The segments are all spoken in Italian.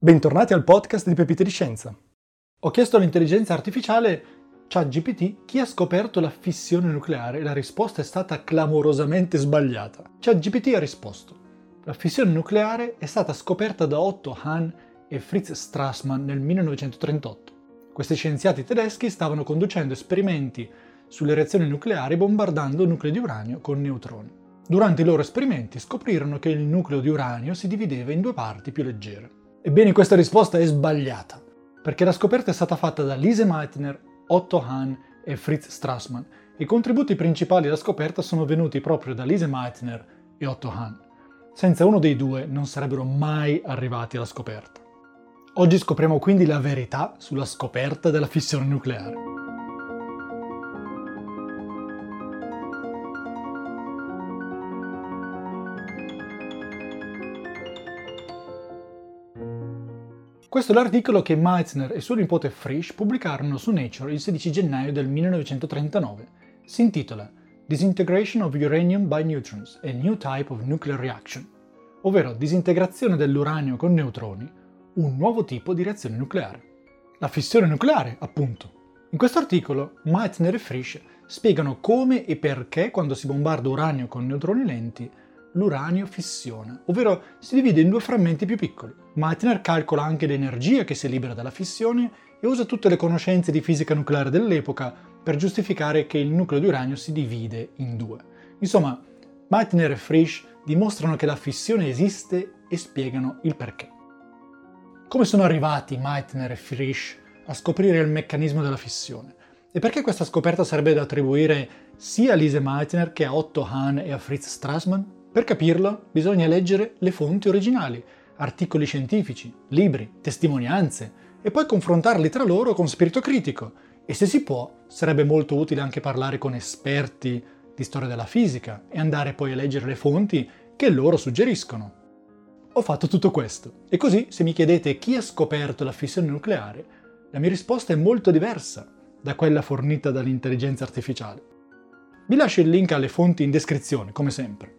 Bentornati al podcast di Pepite di Scienza. Ho chiesto all'intelligenza artificiale ChatGPT chi ha scoperto la fissione nucleare e la risposta è stata clamorosamente sbagliata. ChatGPT ha risposto: La fissione nucleare è stata scoperta da Otto Hahn e Fritz Strassmann nel 1938. Questi scienziati tedeschi stavano conducendo esperimenti sulle reazioni nucleari bombardando nuclei di uranio con neutroni. Durante i loro esperimenti scoprirono che il nucleo di uranio si divideva in due parti più leggere. Ebbene, questa risposta è sbagliata, perché la scoperta è stata fatta da Lise Meitner, Otto Hahn e Fritz Strassmann. I contributi principali alla scoperta sono venuti proprio da Lise Meitner e Otto Hahn. Senza uno dei due non sarebbero mai arrivati alla scoperta. Oggi scopriamo quindi la verità sulla scoperta della fissione nucleare. Questo è l'articolo che Meitner e suo nipote Frisch pubblicarono su Nature il 16 gennaio del 1939. Si intitola Disintegration of Uranium by Neutrons, a New Type of Nuclear Reaction, ovvero disintegrazione dell'uranio con neutroni, un nuovo tipo di reazione nucleare. La fissione nucleare, appunto. In questo articolo, Meitner e Frisch spiegano come e perché quando si bombarda uranio con neutroni lenti l'uranio fissiona, ovvero si divide in due frammenti più piccoli. Meitner calcola anche l'energia che si libera dalla fissione e usa tutte le conoscenze di fisica nucleare dell'epoca per giustificare che il nucleo di uranio si divide in due. Insomma, Meitner e Frisch dimostrano che la fissione esiste e spiegano il perché. Come sono arrivati Meitner e Frisch a scoprire il meccanismo della fissione? E perché questa scoperta sarebbe da attribuire sia a Lise Meitner che a Otto Hahn e a Fritz Strassmann? Per capirlo bisogna leggere le fonti originali, articoli scientifici, libri, testimonianze e poi confrontarli tra loro con spirito critico e se si può sarebbe molto utile anche parlare con esperti di storia della fisica e andare poi a leggere le fonti che loro suggeriscono. Ho fatto tutto questo e così se mi chiedete chi ha scoperto la fissione nucleare, la mia risposta è molto diversa da quella fornita dall'intelligenza artificiale. Vi lascio il link alle fonti in descrizione, come sempre.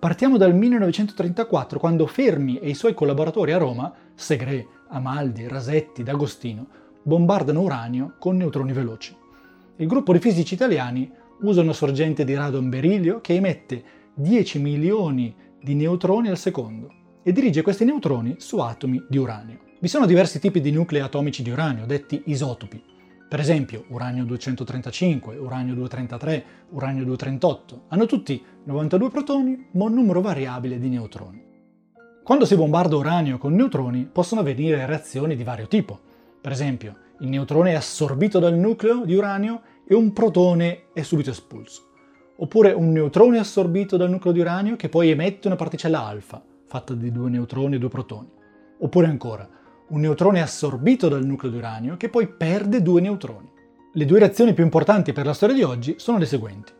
Partiamo dal 1934, quando Fermi e i suoi collaboratori a Roma, Segre, Amaldi, Rasetti, D'Agostino, bombardano uranio con neutroni veloci. Il gruppo di fisici italiani usa una sorgente di radon berilio che emette 10 milioni di neutroni al secondo e dirige questi neutroni su atomi di uranio. Vi sono diversi tipi di nuclei atomici di uranio, detti isotopi. Per esempio, uranio 235, uranio 233, uranio 238 hanno tutti 92 protoni ma un numero variabile di neutroni. Quando si bombarda uranio con neutroni possono avvenire reazioni di vario tipo. Per esempio, il neutrone è assorbito dal nucleo di uranio e un protone è subito espulso. Oppure un neutrone assorbito dal nucleo di uranio che poi emette una particella alfa, fatta di due neutroni e due protoni. Oppure ancora, un neutrone assorbito dal nucleo di uranio che poi perde due neutroni. Le due reazioni più importanti per la storia di oggi sono le seguenti.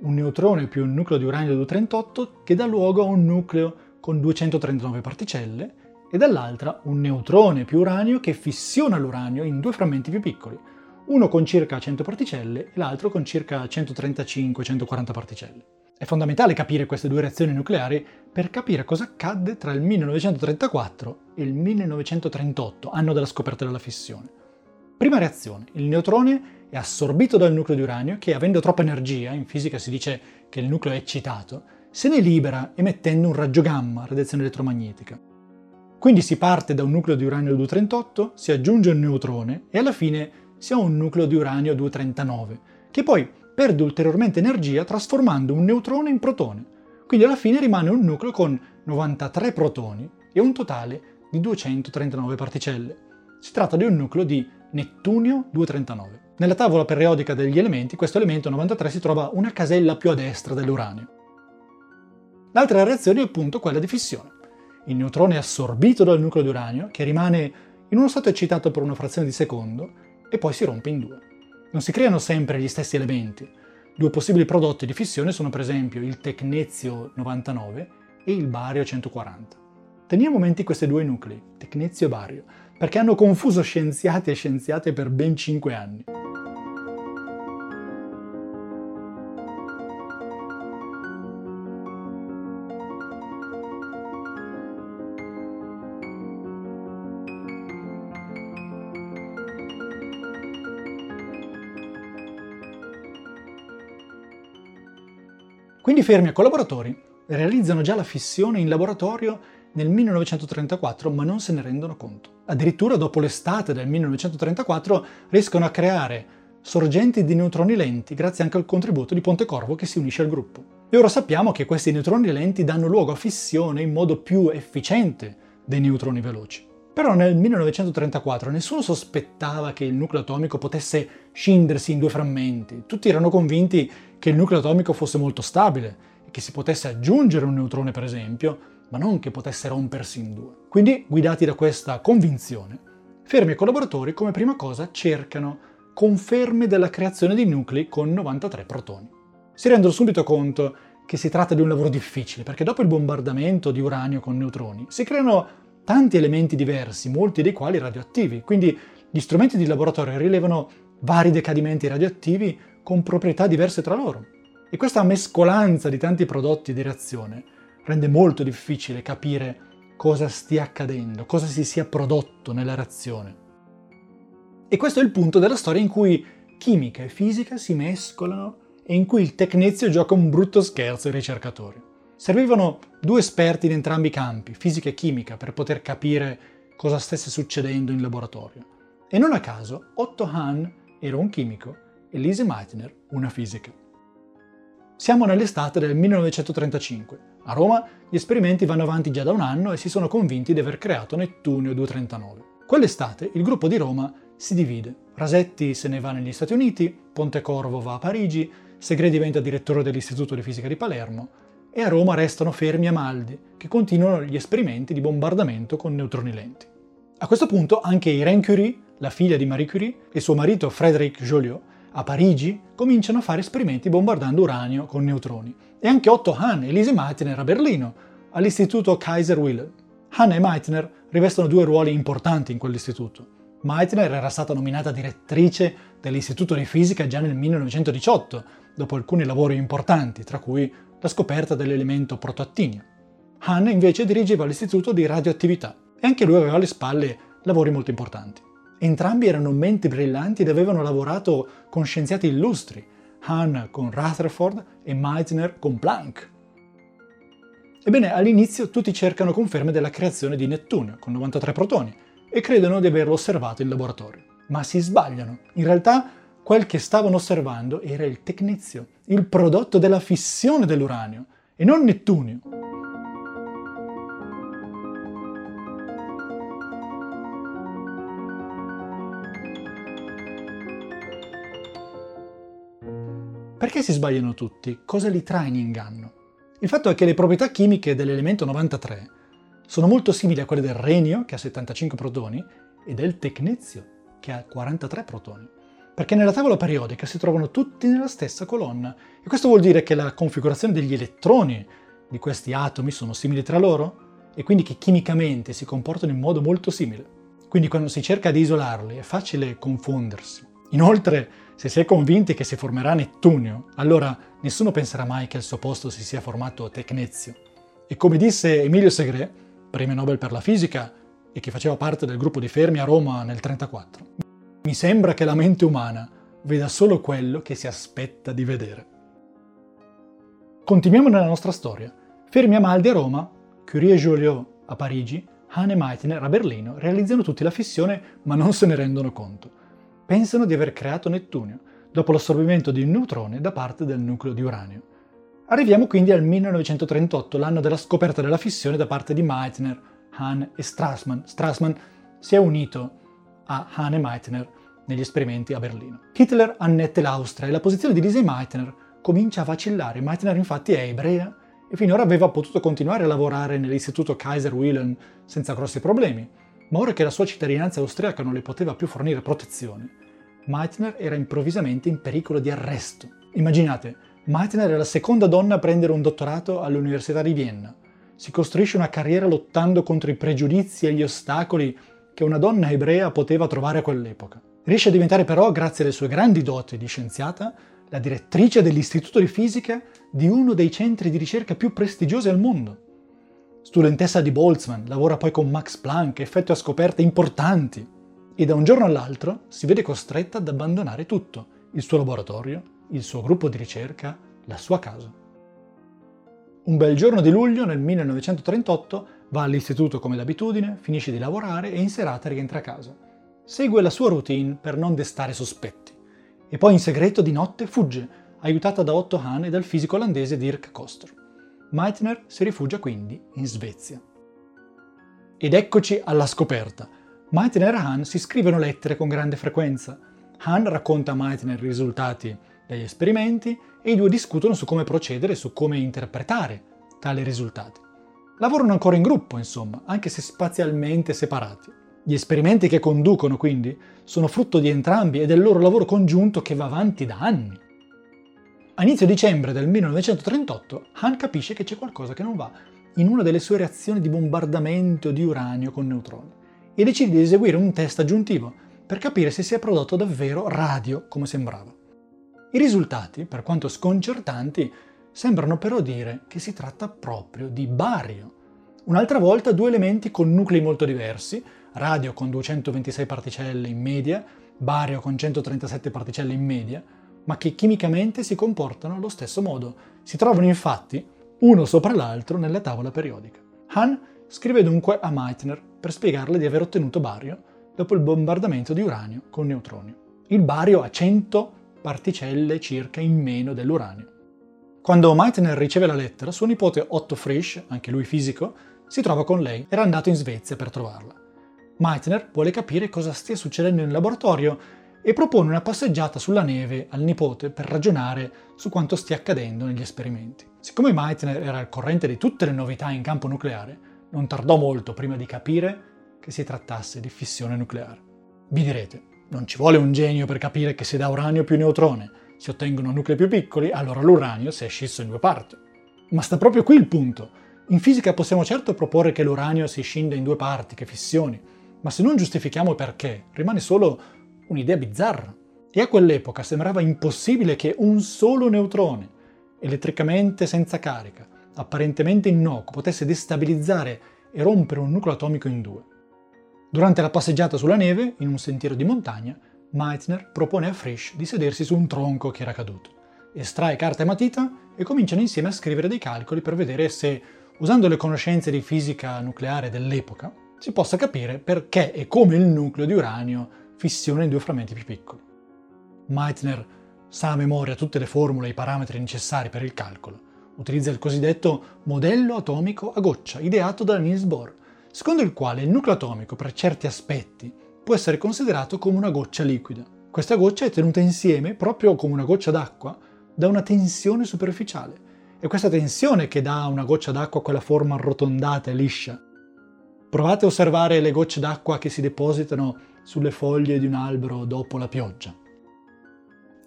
Un neutrone più un nucleo di uranio 238 che dà luogo a un nucleo con 239 particelle e dall'altra un neutrone più uranio che fissiona l'uranio in due frammenti più piccoli, uno con circa 100 particelle e l'altro con circa 135-140 particelle. È fondamentale capire queste due reazioni nucleari per capire cosa accadde tra il 1934 e il 1938, anno della scoperta della fissione. Prima reazione, il neutrone è assorbito dal nucleo di uranio che, avendo troppa energia, in fisica si dice che il nucleo è eccitato, se ne libera emettendo un raggio gamma, radiazione elettromagnetica. Quindi si parte da un nucleo di uranio 238, si aggiunge un neutrone e alla fine si ha un nucleo di uranio 239, che poi perde ulteriormente energia trasformando un neutrone in protone. Quindi alla fine rimane un nucleo con 93 protoni e un totale di 239 particelle. Si tratta di un nucleo di Nettunio 239. Nella tavola periodica degli elementi questo elemento 93 si trova una casella più a destra dell'uranio. L'altra reazione è appunto quella di fissione. Il neutrone è assorbito dal nucleo di uranio che rimane in uno stato eccitato per una frazione di secondo e poi si rompe in due. Non si creano sempre gli stessi elementi. Due possibili prodotti di fissione sono per esempio il tecnezio 99 e il bario 140. Teniamo a mente questi due nuclei, tecnezio e bario, perché hanno confuso scienziati e scienziate per ben 5 anni. Quindi Fermi e collaboratori realizzano già la fissione in laboratorio nel 1934, ma non se ne rendono conto. Addirittura dopo l'estate del 1934 riescono a creare sorgenti di neutroni lenti grazie anche al contributo di Pontecorvo che si unisce al gruppo. E ora sappiamo che questi neutroni lenti danno luogo a fissione in modo più efficiente dei neutroni veloci. Però nel 1934 nessuno sospettava che il nucleo atomico potesse scindersi in due frammenti. Tutti erano convinti che il nucleo atomico fosse molto stabile e che si potesse aggiungere un neutrone, per esempio, ma non che potesse rompersi in due. Quindi, guidati da questa convinzione, Fermi e collaboratori come prima cosa cercano conferme della creazione di nuclei con 93 protoni. Si rendono subito conto che si tratta di un lavoro difficile, perché dopo il bombardamento di uranio con neutroni si creano tanti elementi diversi, molti dei quali radioattivi, quindi gli strumenti di laboratorio rilevano vari decadimenti radioattivi con proprietà diverse tra loro. E questa mescolanza di tanti prodotti di reazione rende molto difficile capire cosa stia accadendo, cosa si sia prodotto nella reazione. E questo è il punto della storia in cui chimica e fisica si mescolano e in cui il tecnezio gioca un brutto scherzo ai ricercatori. Servivano due esperti in entrambi i campi, fisica e chimica, per poter capire cosa stesse succedendo in laboratorio. E non a caso, Otto Hahn era un chimico e Lise Meitner una fisica. Siamo nell'estate del 1935. A Roma gli esperimenti vanno avanti già da un anno e si sono convinti di aver creato Nettunio 239. Quell'estate il gruppo di Roma si divide. Rasetti se ne va negli Stati Uniti, Pontecorvo va a Parigi, Segre diventa direttore dell'Istituto di Fisica di Palermo e a Roma restano fermi a Maldi, che continuano gli esperimenti di bombardamento con neutroni lenti. A questo punto anche Irene Curie, la figlia di Marie Curie, e suo marito Frédéric Joliot, a Parigi, cominciano a fare esperimenti bombardando uranio con neutroni. E anche Otto Hahn e Lise Meitner a Berlino, all'Istituto Kaiser Wilhelm. Hahn e Meitner rivestono due ruoli importanti in quell'istituto. Meitner era stata nominata direttrice dell'Istituto di Fisica già nel 1918, dopo alcuni lavori importanti, tra cui la scoperta dell'elemento protoattinio. Hahn invece dirigeva l'Istituto di Radioattività e anche lui aveva alle spalle lavori molto importanti. Entrambi erano menti brillanti ed avevano lavorato con scienziati illustri, Hahn con Rutherford e Meitner con Planck. Ebbene, all'inizio tutti cercano conferme della creazione di Nettunio, con 93 protoni, e credono di averlo osservato in laboratorio. Ma si sbagliano. In realtà quel che stavano osservando era il tecnezio, il prodotto della fissione dell'uranio, e non Nettunio. Perché si sbagliano tutti? Cosa li trae in inganno? Il fatto è che le proprietà chimiche dell'elemento 93 sono molto simili a quelle del renio, che ha 75 protoni, e del tecnezio, che ha 43 protoni. Perché nella tavola periodica si trovano tutti nella stessa colonna. E questo vuol dire che la configurazione degli elettroni di questi atomi sono simili tra loro e quindi che chimicamente si comportano in modo molto simile. Quindi quando si cerca di isolarli è facile confondersi. Inoltre, se si è convinti che si formerà Nettunio, allora nessuno penserà mai che al suo posto si sia formato Tecnezio. E come disse Emilio Segre, premio Nobel per la fisica e che faceva parte del gruppo di Fermi a Roma nel 1934. Mi sembra che la mente umana veda solo quello che si aspetta di vedere. Continuiamo nella nostra storia. Fermi a Maldi a Roma, Curie e Joliot a Parigi, Hahn e Meitner a Berlino realizzano tutti la fissione ma non se ne rendono conto. Pensano di aver creato Nettunio, dopo l'assorbimento di un neutrone da parte del nucleo di uranio. Arriviamo quindi al 1938, l'anno della scoperta della fissione da parte di Meitner, Hahn e Strassmann. Strassmann si è unito a Hahn e Meitner negli esperimenti a Berlino. Hitler annette l'Austria e la posizione di Lise Meitner comincia a vacillare. Meitner infatti è ebrea e finora aveva potuto continuare a lavorare nell'istituto Kaiser Wilhelm senza grossi problemi, ma ora che la sua cittadinanza austriaca non le poteva più fornire protezione, Meitner era improvvisamente in pericolo di arresto. Immaginate, Meitner è la seconda donna a prendere un dottorato all'Università di Vienna. Si costruisce una carriera lottando contro i pregiudizi e gli ostacoli che una donna ebrea poteva trovare a quell'epoca. Riesce a diventare però, grazie alle sue grandi doti di scienziata, la direttrice dell'Istituto di Fisica di uno dei centri di ricerca più prestigiosi al mondo. Studentessa di Boltzmann, lavora poi con Max Planck, effettua scoperte importanti e da un giorno all'altro si vede costretta ad abbandonare tutto, il suo laboratorio, il suo gruppo di ricerca, la sua casa. Un bel giorno di luglio nel 1938 va all'istituto come d'abitudine, finisce di lavorare e in serata rientra a casa. Segue la sua routine per non destare sospetti. E poi in segreto di notte fugge, aiutata da Otto Hahn e dal fisico olandese Dirk Koster. Meitner si rifugia quindi in Svezia. Ed eccoci alla scoperta. Meitner e Hahn si scrivono lettere con grande frequenza. Hahn racconta a Meitner i risultati degli esperimenti e i due discutono su come procedere e su come interpretare tali risultati. Lavorano ancora in gruppo, insomma, anche se spazialmente separati. Gli esperimenti che conducono, quindi, sono frutto di entrambi e del loro lavoro congiunto che va avanti da anni. A inizio dicembre del 1938, Hahn capisce che c'è qualcosa che non va in una delle sue reazioni di bombardamento di uranio con neutroni e decide di eseguire un test aggiuntivo per capire se si è prodotto davvero radio come sembrava. I risultati, per quanto sconcertanti, sembrano però dire che si tratta proprio di bario. Un'altra volta due elementi con nuclei molto diversi, radio con 226 particelle in media, bario con 137 particelle in media, ma che chimicamente si comportano allo stesso modo. Si trovano infatti uno sopra l'altro nella tavola periodica. Hahn scrive dunque a Meitner per spiegarle di aver ottenuto bario dopo il bombardamento di uranio con neutroni. Il bario ha 100 particelle circa in meno dell'uranio. Quando Meitner riceve la lettera, suo nipote Otto Frisch, anche lui fisico, si trova con lei, era andato in Svezia per trovarla. Meitner vuole capire cosa stia succedendo in laboratorio e propone una passeggiata sulla neve al nipote per ragionare su quanto stia accadendo negli esperimenti. Siccome Meitner era al corrente di tutte le novità in campo nucleare, non tardò molto prima di capire che si trattasse di fissione nucleare. Vi direte, non ci vuole un genio per capire che se da uranio più neutrone si ottengono nuclei più piccoli, allora l'uranio si è scisso in due parti. Ma sta proprio qui il punto. In fisica possiamo certo proporre che l'uranio si scinda in due parti, che fissioni, ma se non giustifichiamo perché, rimane solo un'idea bizzarra. E a quell'epoca sembrava impossibile che un solo neutrone, elettricamente senza carica, apparentemente innocuo, potesse destabilizzare e rompere un nucleo atomico in due. Durante la passeggiata sulla neve, in un sentiero di montagna, Meitner propone a Frisch di sedersi su un tronco che era caduto. Estrae carta e matita e cominciano insieme a scrivere dei calcoli per vedere se, usando le conoscenze di fisica nucleare dell'epoca, si possa capire perché e come il nucleo di uranio fissiona in due frammenti più piccoli. Meitner sa a memoria tutte le formule e i parametri necessari per il calcolo. Utilizza il cosiddetto modello atomico a goccia, ideato da Niels Bohr, secondo il quale il nucleo atomico per certi aspetti può essere considerato come una goccia liquida. Questa goccia è tenuta insieme, proprio come una goccia d'acqua, da una tensione superficiale. È questa tensione che dà a una goccia d'acqua quella forma arrotondata e liscia. Provate a osservare le gocce d'acqua che si depositano sulle foglie di un albero dopo la pioggia.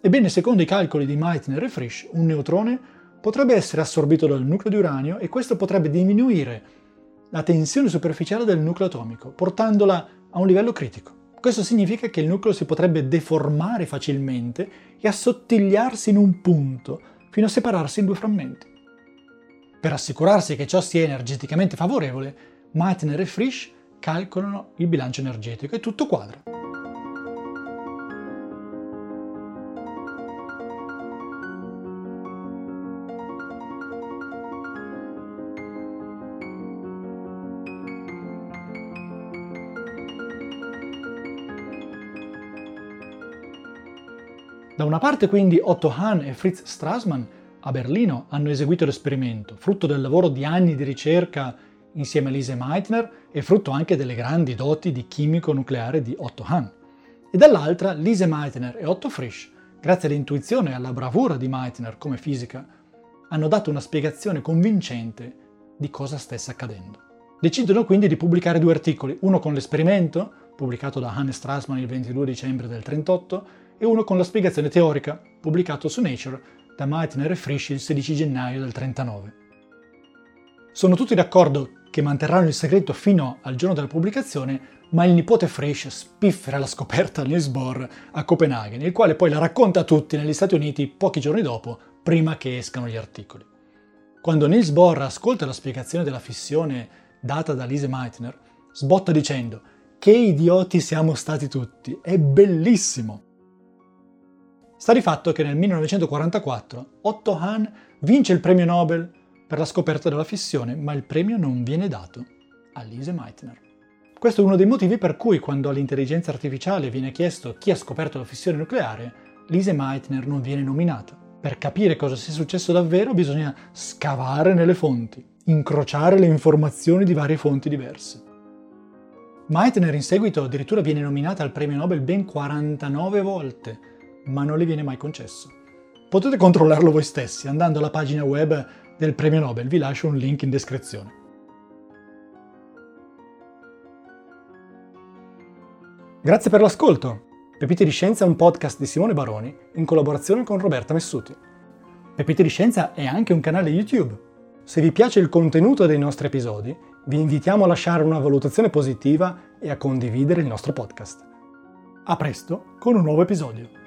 Ebbene, secondo i calcoli di Meitner e Frisch, un neutrone potrebbe essere assorbito dal nucleo di uranio e questo potrebbe diminuire la tensione superficiale del nucleo atomico, portandola a un livello critico. Questo significa che il nucleo si potrebbe deformare facilmente e assottigliarsi in un punto fino a separarsi in due frammenti. Per assicurarsi che ciò sia energeticamente favorevole, Meitner e Frisch calcolano il bilancio energetico e tutto quadra. Da una parte quindi Otto Hahn e Fritz Strassmann a Berlino hanno eseguito l'esperimento, frutto del lavoro di anni di ricerca insieme a Lise Meitner e frutto anche delle grandi doti di chimico nucleare di Otto Hahn. E dall'altra Lise Meitner e Otto Frisch, grazie all'intuizione e alla bravura di Meitner come fisica, hanno dato una spiegazione convincente di cosa stesse accadendo. Decidono quindi di pubblicare due articoli, uno con l'esperimento, pubblicato da Hannes Strassmann il 22 dicembre del 1938, e uno con la spiegazione teorica, pubblicato su Nature da Meitner e Frisch il 16 gennaio del 39. Sono tutti d'accordo che manterranno il segreto fino al giorno della pubblicazione, ma il nipote Frisch spiffera la scoperta Niels Bohr a Copenaghen, il quale poi la racconta a tutti negli Stati Uniti pochi giorni dopo, prima che escano gli articoli. Quando Niels Bohr ascolta la spiegazione della fissione data da Lise Meitner, sbotta dicendo che idioti siamo stati tutti, è bellissimo! Sta di fatto che nel 1944 Otto Hahn vince il premio Nobel per la scoperta della fissione, ma il premio non viene dato a Lise Meitner. Questo è uno dei motivi per cui quando all'intelligenza artificiale viene chiesto chi ha scoperto la fissione nucleare, Lise Meitner non viene nominata. Per capire cosa sia successo davvero bisogna scavare nelle fonti, incrociare le informazioni di varie fonti diverse. Meitner in seguito addirittura viene nominata al premio Nobel ben 49 volte, ma non le viene mai concesso. Potete controllarlo voi stessi andando alla pagina web del premio Nobel, vi lascio un link in descrizione. Grazie per l'ascolto. Pepite di Scienza è un podcast di Simone Baroni in collaborazione con Roberta Messuti. Pepite di Scienza è anche un canale YouTube. Se vi piace il contenuto dei nostri episodi, vi invitiamo a lasciare una valutazione positiva e a condividere il nostro podcast. A presto con un nuovo episodio.